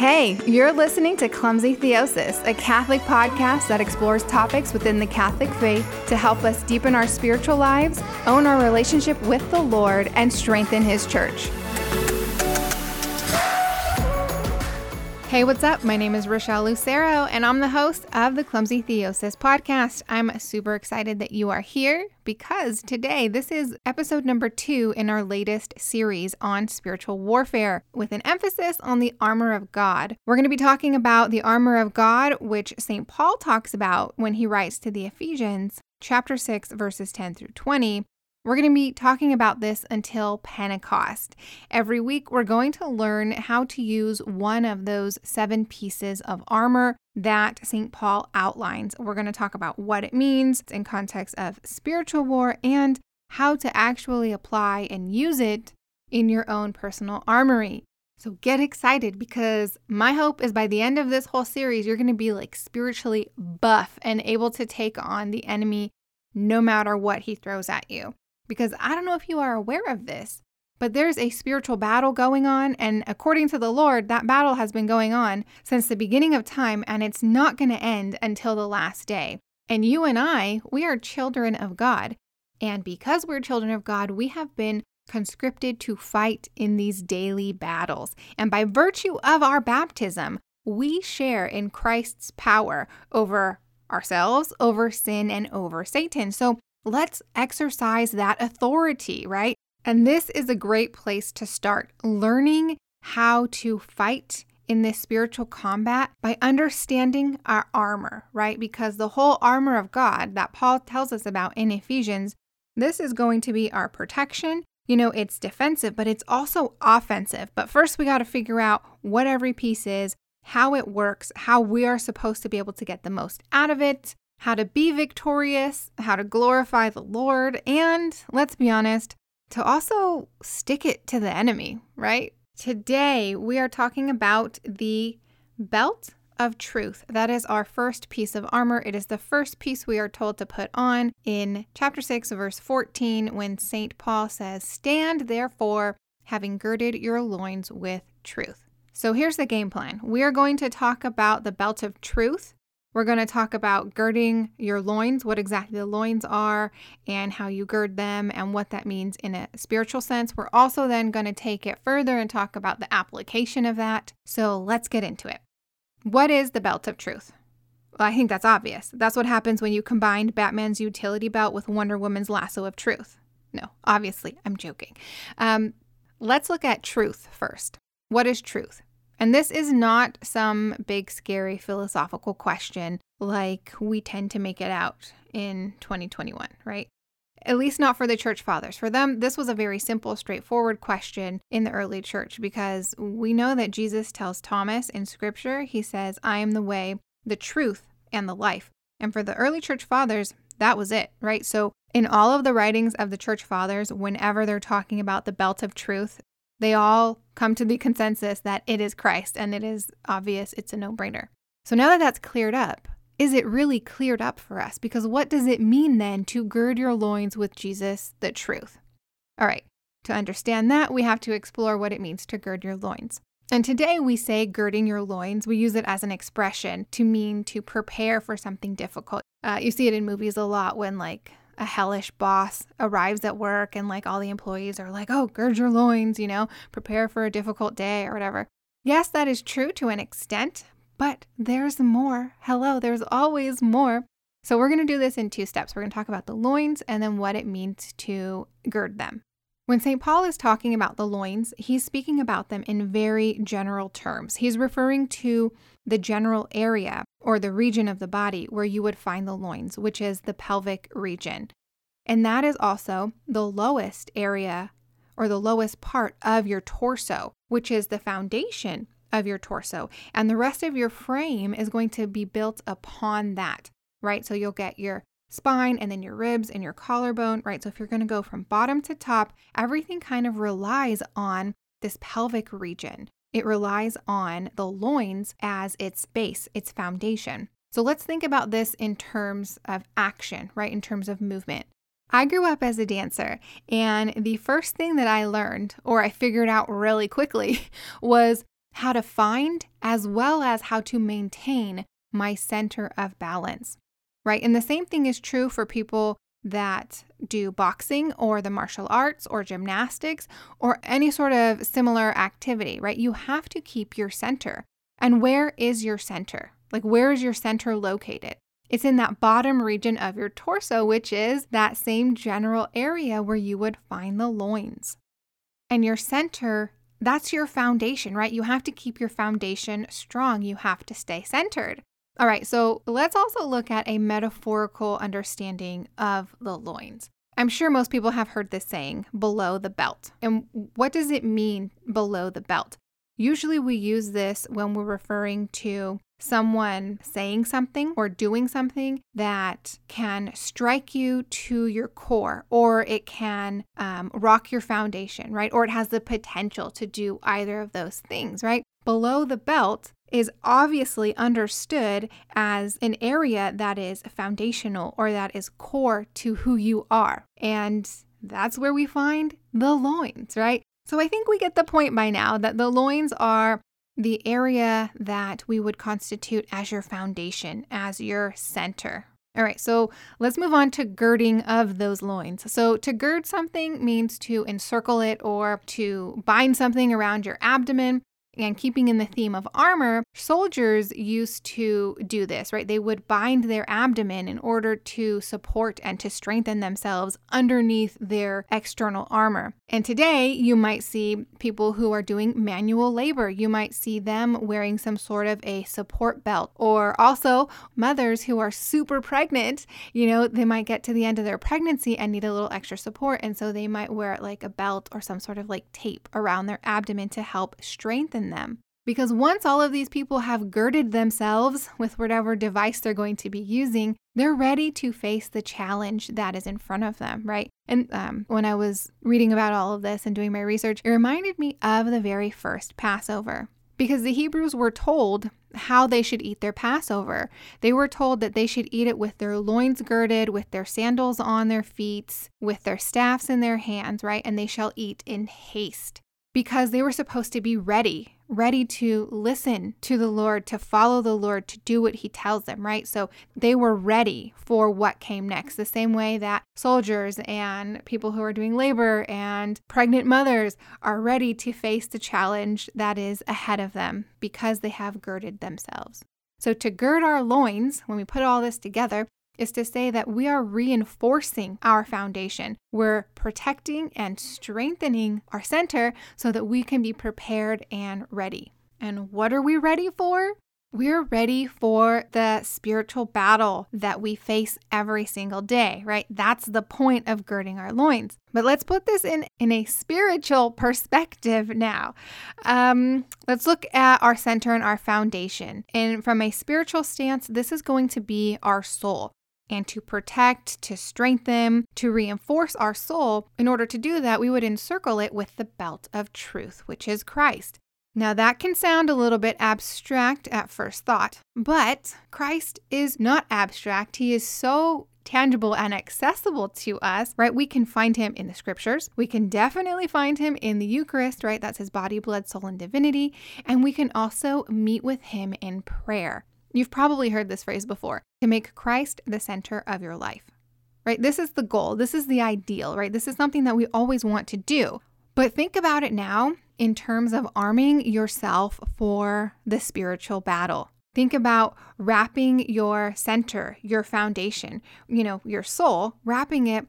Hey, you're listening to Clumsy Theosis, a Catholic podcast that explores topics within the Catholic faith to help us deepen our spiritual lives, own our relationship with the Lord, and strengthen His church. Hey, what's up? My name is Rochelle Lucero, and I'm the host of the Clumsy Theosis podcast. I'm super excited that you are here because today this is episode number two in our latest series on spiritual warfare with an emphasis on the armor of God. We're going to be talking about the armor of God, which St. Paul talks about when he writes to the Ephesians, chapter 6, verses 10 through 20. We're going to be talking about this until Pentecost. Every week, we're going to learn how to use one of those seven pieces of armor that St. Paul outlines. We're going to talk about what it means in context of spiritual war and how to actually apply and use it in your own personal armory. So get excited because my hope is by the end of this whole series, you're going to be like spiritually buff and able to take on the enemy no matter what he throws at you because I don't know if you are aware of this, but there's a spiritual battle going on. And according to the Lord, that battle has been going on since the beginning of time and it's not going to end until the last day. And you and I, we are children of God. And because we're children of God, we have been conscripted to fight in these daily battles. And by virtue of our baptism, we share in Christ's power over ourselves, over sin, and over Satan. So Let's exercise that authority, right? And this is a great place to start learning how to fight in this spiritual combat by understanding our armor, right? Because the whole armor of God that Paul tells us about in Ephesians, this is going to be our protection. You know, it's defensive, but it's also offensive. But first, we got to figure out what every piece is, how it works, how we are supposed to be able to get the most out of it, how to be victorious, how to glorify the Lord, and let's be honest, to also stick it to the enemy, right? Today, we are talking about the belt of truth. That is our first piece of armor. It is the first piece we are told to put on in chapter 6, verse 14, when St. Paul says, Stand therefore, having girded your loins with truth. So here's the game plan. We are going to talk about the belt of truth we're going to talk about girding your loins, what exactly the loins are, and how you gird them, and what that means in a spiritual sense. We're also then going to take it further and talk about the application of that. So let's get into it. What is the belt of truth? Well, I think that's obvious. That's what happens when you combine Batman's utility belt with Wonder Woman's lasso of truth. No, obviously, I'm joking. Um, let's look at truth first. What is truth? And this is not some big, scary philosophical question like we tend to make it out in 2021, right? At least not for the church fathers. For them, this was a very simple, straightforward question in the early church because we know that Jesus tells Thomas in scripture, he says, I am the way, the truth, and the life. And for the early church fathers, that was it, right? So, in all of the writings of the church fathers, whenever they're talking about the belt of truth, they all come to the consensus that it is Christ and it is obvious it's a no brainer. So now that that's cleared up, is it really cleared up for us? Because what does it mean then to gird your loins with Jesus, the truth? All right, to understand that, we have to explore what it means to gird your loins. And today we say girding your loins, we use it as an expression to mean to prepare for something difficult. Uh, you see it in movies a lot when, like, a hellish boss arrives at work and like all the employees are like, oh, gird your loins, you know, prepare for a difficult day or whatever. Yes, that is true to an extent, but there's more. Hello, there's always more. So we're going to do this in two steps. We're going to talk about the loins and then what it means to gird them. When St. Paul is talking about the loins, he's speaking about them in very general terms. He's referring to the general area or the region of the body where you would find the loins, which is the pelvic region. And that is also the lowest area or the lowest part of your torso, which is the foundation of your torso. And the rest of your frame is going to be built upon that, right? So you'll get your spine and then your ribs and your collarbone, right? So if you're going to go from bottom to top, everything kind of relies on this pelvic region. It relies on the loins as its base, its foundation. So let's think about this in terms of action, right? In terms of movement. I grew up as a dancer, and the first thing that I learned, or I figured out really quickly, was how to find as well as how to maintain my center of balance, right? And the same thing is true for people that do boxing or the martial arts or gymnastics or any sort of similar activity, right? You have to keep your center. And where is your center? Like, where is your center located? It's in that bottom region of your torso, which is that same general area where you would find the loins. And your center, that's your foundation, right? You have to keep your foundation strong. You have to stay centered. All right, so let's also look at a metaphorical understanding of the loins. I'm sure most people have heard this saying, below the belt. And what does it mean below the belt? Usually we use this when we're referring to someone saying something or doing something that can strike you to your core or it can um, rock your foundation, right? Or it has the potential to do either of those things, right? Below the belt is obviously understood as an area that is foundational or that is core to who you are. And that's where we find the loins, right? So I think we get the point by now that the loins are the area that we would constitute as your foundation, as your center. All right, so let's move on to girding of those loins. So, to gird something means to encircle it or to bind something around your abdomen. And keeping in the theme of armor, soldiers used to do this, right? They would bind their abdomen in order to support and to strengthen themselves underneath their external armor. And today, you might see people who are doing manual labor. You might see them wearing some sort of a support belt, or also mothers who are super pregnant. You know, they might get to the end of their pregnancy and need a little extra support. And so they might wear like a belt or some sort of like tape around their abdomen to help strengthen them. Because once all of these people have girded themselves with whatever device they're going to be using, they're ready to face the challenge that is in front of them, right? And um, when I was reading about all of this and doing my research, it reminded me of the very first Passover. Because the Hebrews were told how they should eat their Passover. They were told that they should eat it with their loins girded, with their sandals on their feet, with their staffs in their hands, right? And they shall eat in haste because they were supposed to be ready, ready to listen to the Lord, to follow the Lord, to do what He tells them, right? So they were ready for what came next, the same way that soldiers and people who are doing labor and pregnant mothers are ready to face the challenge that is ahead of them because they have girded themselves. So, to gird our loins, when we put all this together, is to say that we are reinforcing our foundation. We're protecting and strengthening our center so that we can be prepared and ready. And what are we ready for? We're ready for the spiritual battle that we face every single day, right? That's the point of girding our loins. But let's put this in, in a spiritual perspective now. Um, let's look at our center and our foundation. And from a spiritual stance, this is going to be our soul and to protect, to strengthen, to reinforce our soul. In order to do that, we would encircle it with the belt of truth, which is Christ. Now, that can sound a little bit abstract at first thought, but Christ is not abstract. He is so tangible and accessible to us, right? We can find him in the scriptures. We can definitely find him in the Eucharist, right? That's his body, blood, soul, and divinity. And we can also meet with him in prayer. You've probably heard this phrase before to make Christ the center of your life, right? This is the goal. This is the ideal, right? This is something that we always want to do. But think about it now in terms of arming yourself for the spiritual battle. Think about wrapping your center, your foundation, you know, your soul, wrapping it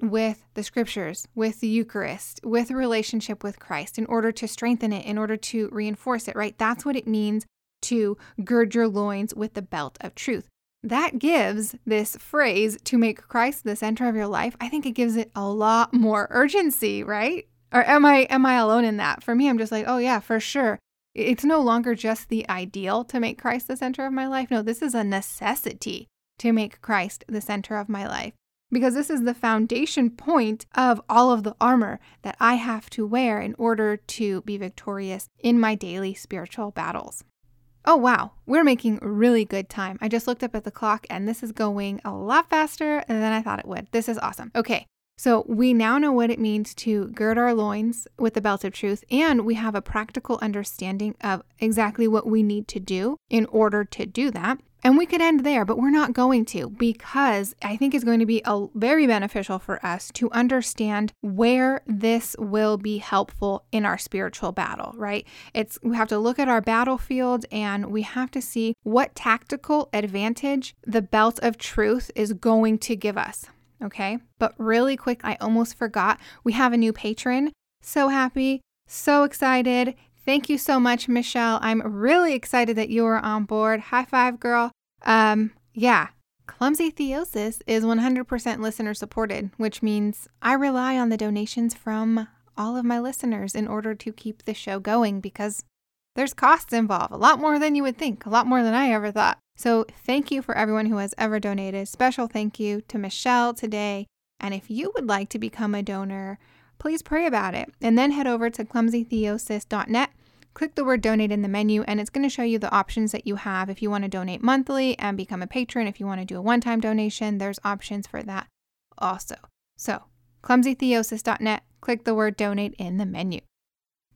with the scriptures, with the Eucharist, with a relationship with Christ in order to strengthen it, in order to reinforce it, right? That's what it means to gird your loins with the belt of truth. That gives this phrase to make Christ the center of your life. I think it gives it a lot more urgency, right? Or am I am I alone in that? For me, I'm just like, oh yeah, for sure. It's no longer just the ideal to make Christ the center of my life. No, this is a necessity to make Christ the center of my life because this is the foundation point of all of the armor that I have to wear in order to be victorious in my daily spiritual battles. Oh, wow, we're making really good time. I just looked up at the clock and this is going a lot faster than I thought it would. This is awesome. Okay, So we now know what it means to gird our loins with the belt of truth, and we have a practical understanding of exactly what we need to do in order to do that. And we could end there, but we're not going to because I think it's going to be a, very beneficial for us to understand where this will be helpful in our spiritual battle, right? It's we have to look at our battlefield and we have to see what tactical advantage the belt of truth is going to give us. Okay. But really quick, I almost forgot. We have a new patron. So happy, so excited. Thank you so much, Michelle. I'm really excited that you are on board. High five, girl. Um, yeah. Clumsy Theosis is 100% listener supported, which means I rely on the donations from all of my listeners in order to keep the show going because there's costs involved, a lot more than you would think, a lot more than I ever thought. So, thank you for everyone who has ever donated. Special thank you to Michelle today. And if you would like to become a donor, please pray about it and then head over to clumsytheosis.net. Click the word donate in the menu, and it's going to show you the options that you have. If you want to donate monthly and become a patron, if you want to do a one time donation, there's options for that also. So, clumsytheosis.net, click the word donate in the menu.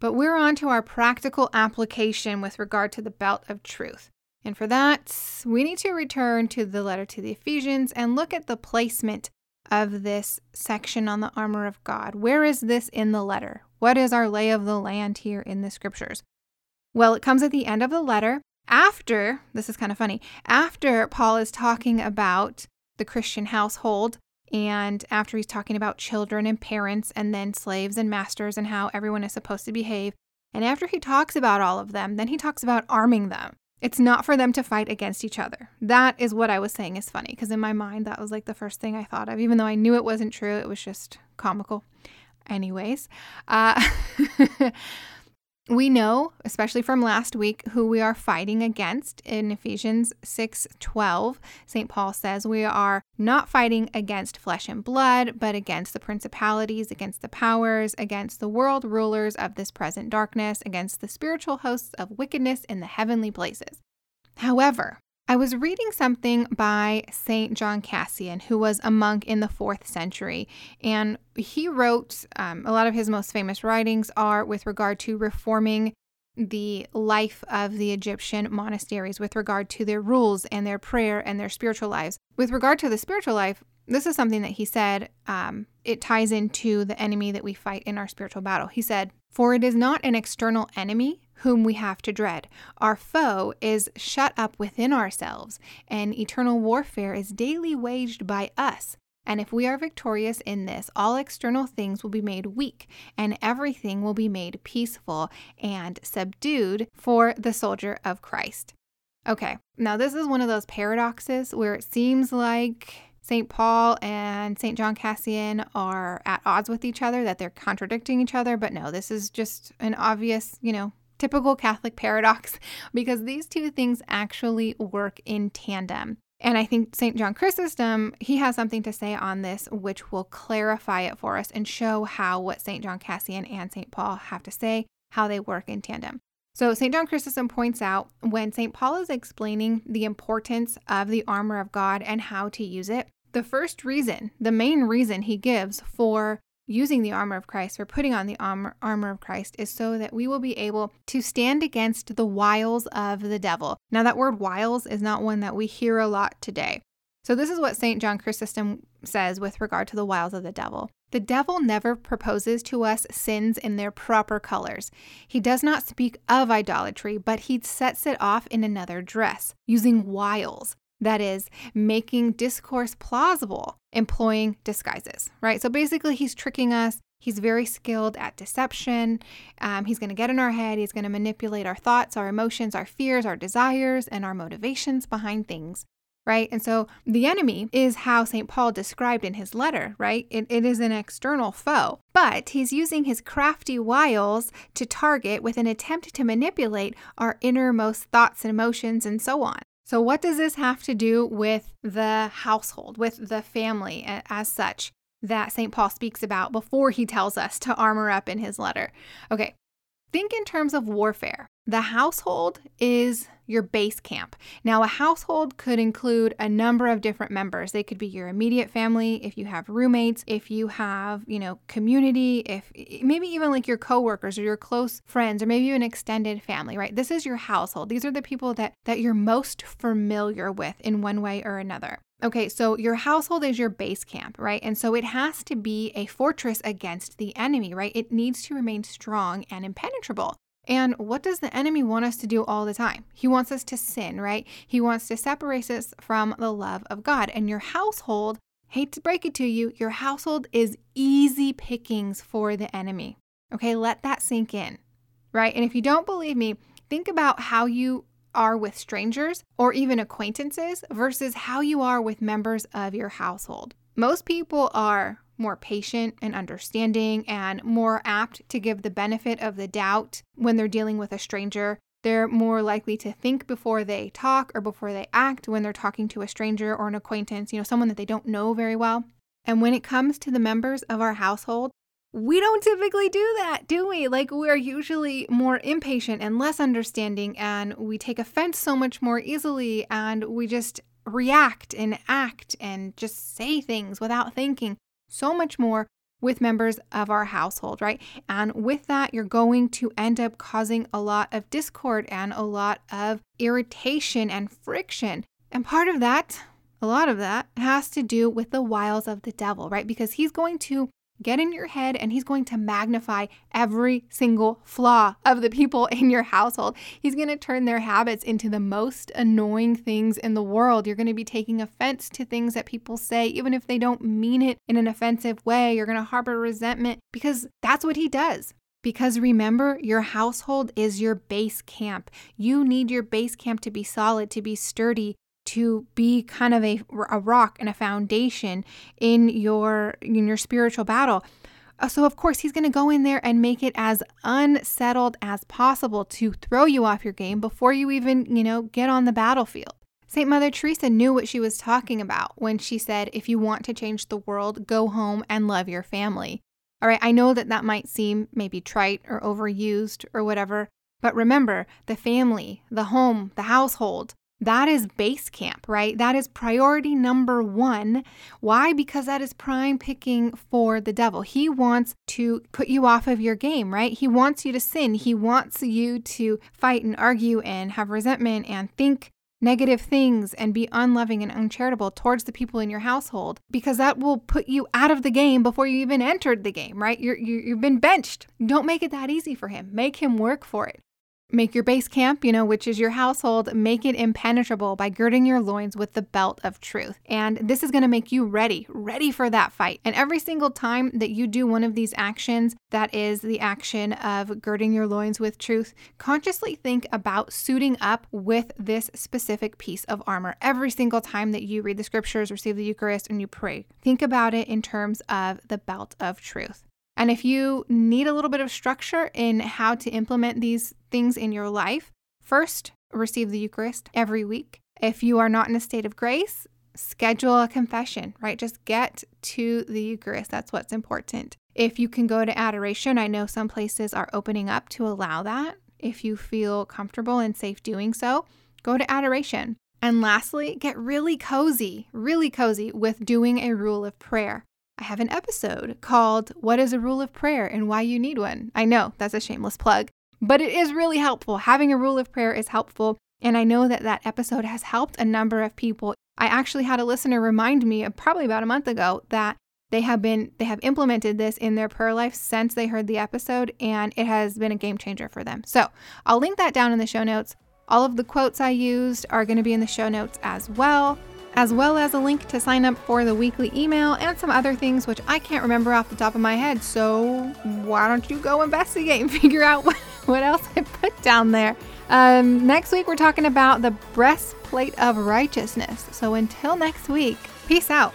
But we're on to our practical application with regard to the belt of truth. And for that, we need to return to the letter to the Ephesians and look at the placement of this section on the armor of God. Where is this in the letter? What is our lay of the land here in the scriptures? Well, it comes at the end of the letter after, this is kind of funny, after Paul is talking about the Christian household and after he's talking about children and parents and then slaves and masters and how everyone is supposed to behave. And after he talks about all of them, then he talks about arming them. It's not for them to fight against each other. That is what I was saying is funny because in my mind, that was like the first thing I thought of, even though I knew it wasn't true. It was just comical. Anyways, uh, we know, especially from last week, who we are fighting against. In Ephesians 6 12, St. Paul says we are not fighting against flesh and blood, but against the principalities, against the powers, against the world rulers of this present darkness, against the spiritual hosts of wickedness in the heavenly places. However, I was reading something by St. John Cassian, who was a monk in the fourth century, and he wrote um, a lot of his most famous writings are with regard to reforming the life of the Egyptian monasteries with regard to their rules and their prayer and their spiritual lives. With regard to the spiritual life, this is something that he said um, it ties into the enemy that we fight in our spiritual battle. He said, For it is not an external enemy whom we have to dread. Our foe is shut up within ourselves, and eternal warfare is daily waged by us. And if we are victorious in this, all external things will be made weak, and everything will be made peaceful and subdued for the soldier of Christ. Okay, now this is one of those paradoxes where it seems like St. Paul and St. John Cassian are at odds with each other, that they're contradicting each other, but no, this is just an obvious, you know, typical Catholic paradox because these two things actually work in tandem. And I think St. John Chrysostom, he has something to say on this, which will clarify it for us and show how what St. John Cassian and St. Paul have to say, how they work in tandem. So, St. John Chrysostom points out when St. Paul is explaining the importance of the armor of God and how to use it, the first reason, the main reason he gives for using the armor of Christ or putting on the armor, armor of Christ is so that we will be able to stand against the wiles of the devil. Now, that word wiles is not one that we hear a lot today. So, this is what St. John Chrysostom says with regard to the wiles of the devil. The devil never proposes to us sins in their proper colors. He does not speak of idolatry, but he sets it off in another dress, using wiles that is making discourse plausible, employing disguises, right? So basically, he's tricking us. He's very skilled at deception. Um, he's going to get in our head. He's going to manipulate our thoughts, our emotions, our fears, our desires, and our motivations behind things, right? And so the enemy is how St. Paul described in his letter, right? It, it is an external foe, but he's using his crafty wiles to target with an attempt to manipulate our innermost thoughts and emotions and so on. So, what does this have to do with the household, with the family as such that St. Paul speaks about before he tells us to armor up in his letter? Okay, think in terms of warfare. The household is your base camp. Now, a household could include a number of different members. They could be your immediate family, if you have roommates, if you have, you know, community, if maybe even like your coworkers or your close friends or maybe an extended family, right? This is your household. These are the people that that you're most familiar with in one way or another. Okay, so your household is your base camp, right? And so it has to be a fortress against the enemy, right? It needs to remain strong and impenetrable. And what does the enemy want us to do all the time? He wants us to sin, right? He wants to separate us from the love of God. And your household, hate to break it to you, your household is easy pickings for the enemy. Okay, let that sink in, right? And if you don't believe me, think about how you are with strangers or even acquaintances versus how you are with members of your household. Most people are more patient and understanding and more apt to give the benefit of the doubt when they're dealing with a stranger. They're more likely to think before they talk or before they act when they're talking to a stranger or an acquaintance, you know, someone that they don't know very well. And when it comes to the members of our household, we don't typically do that, do we? Like, we're usually more impatient and less understanding, and we take offense so much more easily, and we just react and act and just say things without thinking so much more with members of our household, right? And with that, you're going to end up causing a lot of discord and a lot of irritation and friction. And part of that, a lot of that, has to do with the wiles of the devil, right? Because he's going to get in your head and he's going to magnify every single flaw of the people in your household. He's going to turn their habits into the most annoying things in the world. You're going to be taking offense to things that people say, even if they don't mean it in an offensive way. You're going to harbor resentment because that's what he does. Because remember, your household is your base camp. You need your base camp to be solid, to be sturdy, to be kind of a, a rock and a foundation in your in your spiritual battle. Uh, so of course he's going to go in there and make it as unsettled as possible to throw you off your game before you even, you know, get on the battlefield. St. Mother Teresa knew what she was talking about when she said, if you want to change the world, go home and love your family. All right, I know that that might seem maybe trite or overused or whatever, but remember the family, the home, the household, that is base camp, right? That is priority number one. Why? Because that is prime picking for the devil. He wants to put you off of your game, right? He wants you to sin. He wants you to fight and argue and have resentment and think negative things and be unloving and uncharitable towards the people in your household because that will put you out of the game before you even entered the game, right? You're, you, you've been benched. Don't make it that easy for him. Make him work for it. Make your base camp, you know, which is your household, make it impenetrable by girding your loins with the belt of truth. And this is going to make you ready, ready for that fight. And every single time that you do one of these actions, that is the action of girding your loins with truth, consciously think about suiting up with this specific piece of armor every single time that you read the scriptures, receive the Eucharist, and you pray. Think about it in terms of the belt of truth. And if you need a little bit of structure in how to implement these things in your life, first, receive the Eucharist every week. If you are not in a state of grace, schedule a confession, right? Just get to the Eucharist. That's what's important. If you can go to adoration, I know some places are opening up to allow that. If you feel comfortable and safe doing so, go to adoration. And lastly, get really cozy, really cozy with doing a rule of prayer. I have an episode called What is a Rule of Prayer and Why You Need One. I know that's a shameless plug, but it is really helpful. Having a rule of prayer is helpful. And I know that that episode has helped a number of people. I actually had a listener remind me uh, probably about a month ago that they have been they have implemented this in their prayer life since they heard the episode and it has been a game changer for them. So, I'll link that down in the show notes. All of the quotes I used are going to be in the show notes as well as well as a link to sign up for the weekly email and some other things which I can't remember off the top of my head. So why don't you go investigate and figure out what, else I put down there? Um, next week, we're talking about the breastplate of righteousness. So until next week, peace out.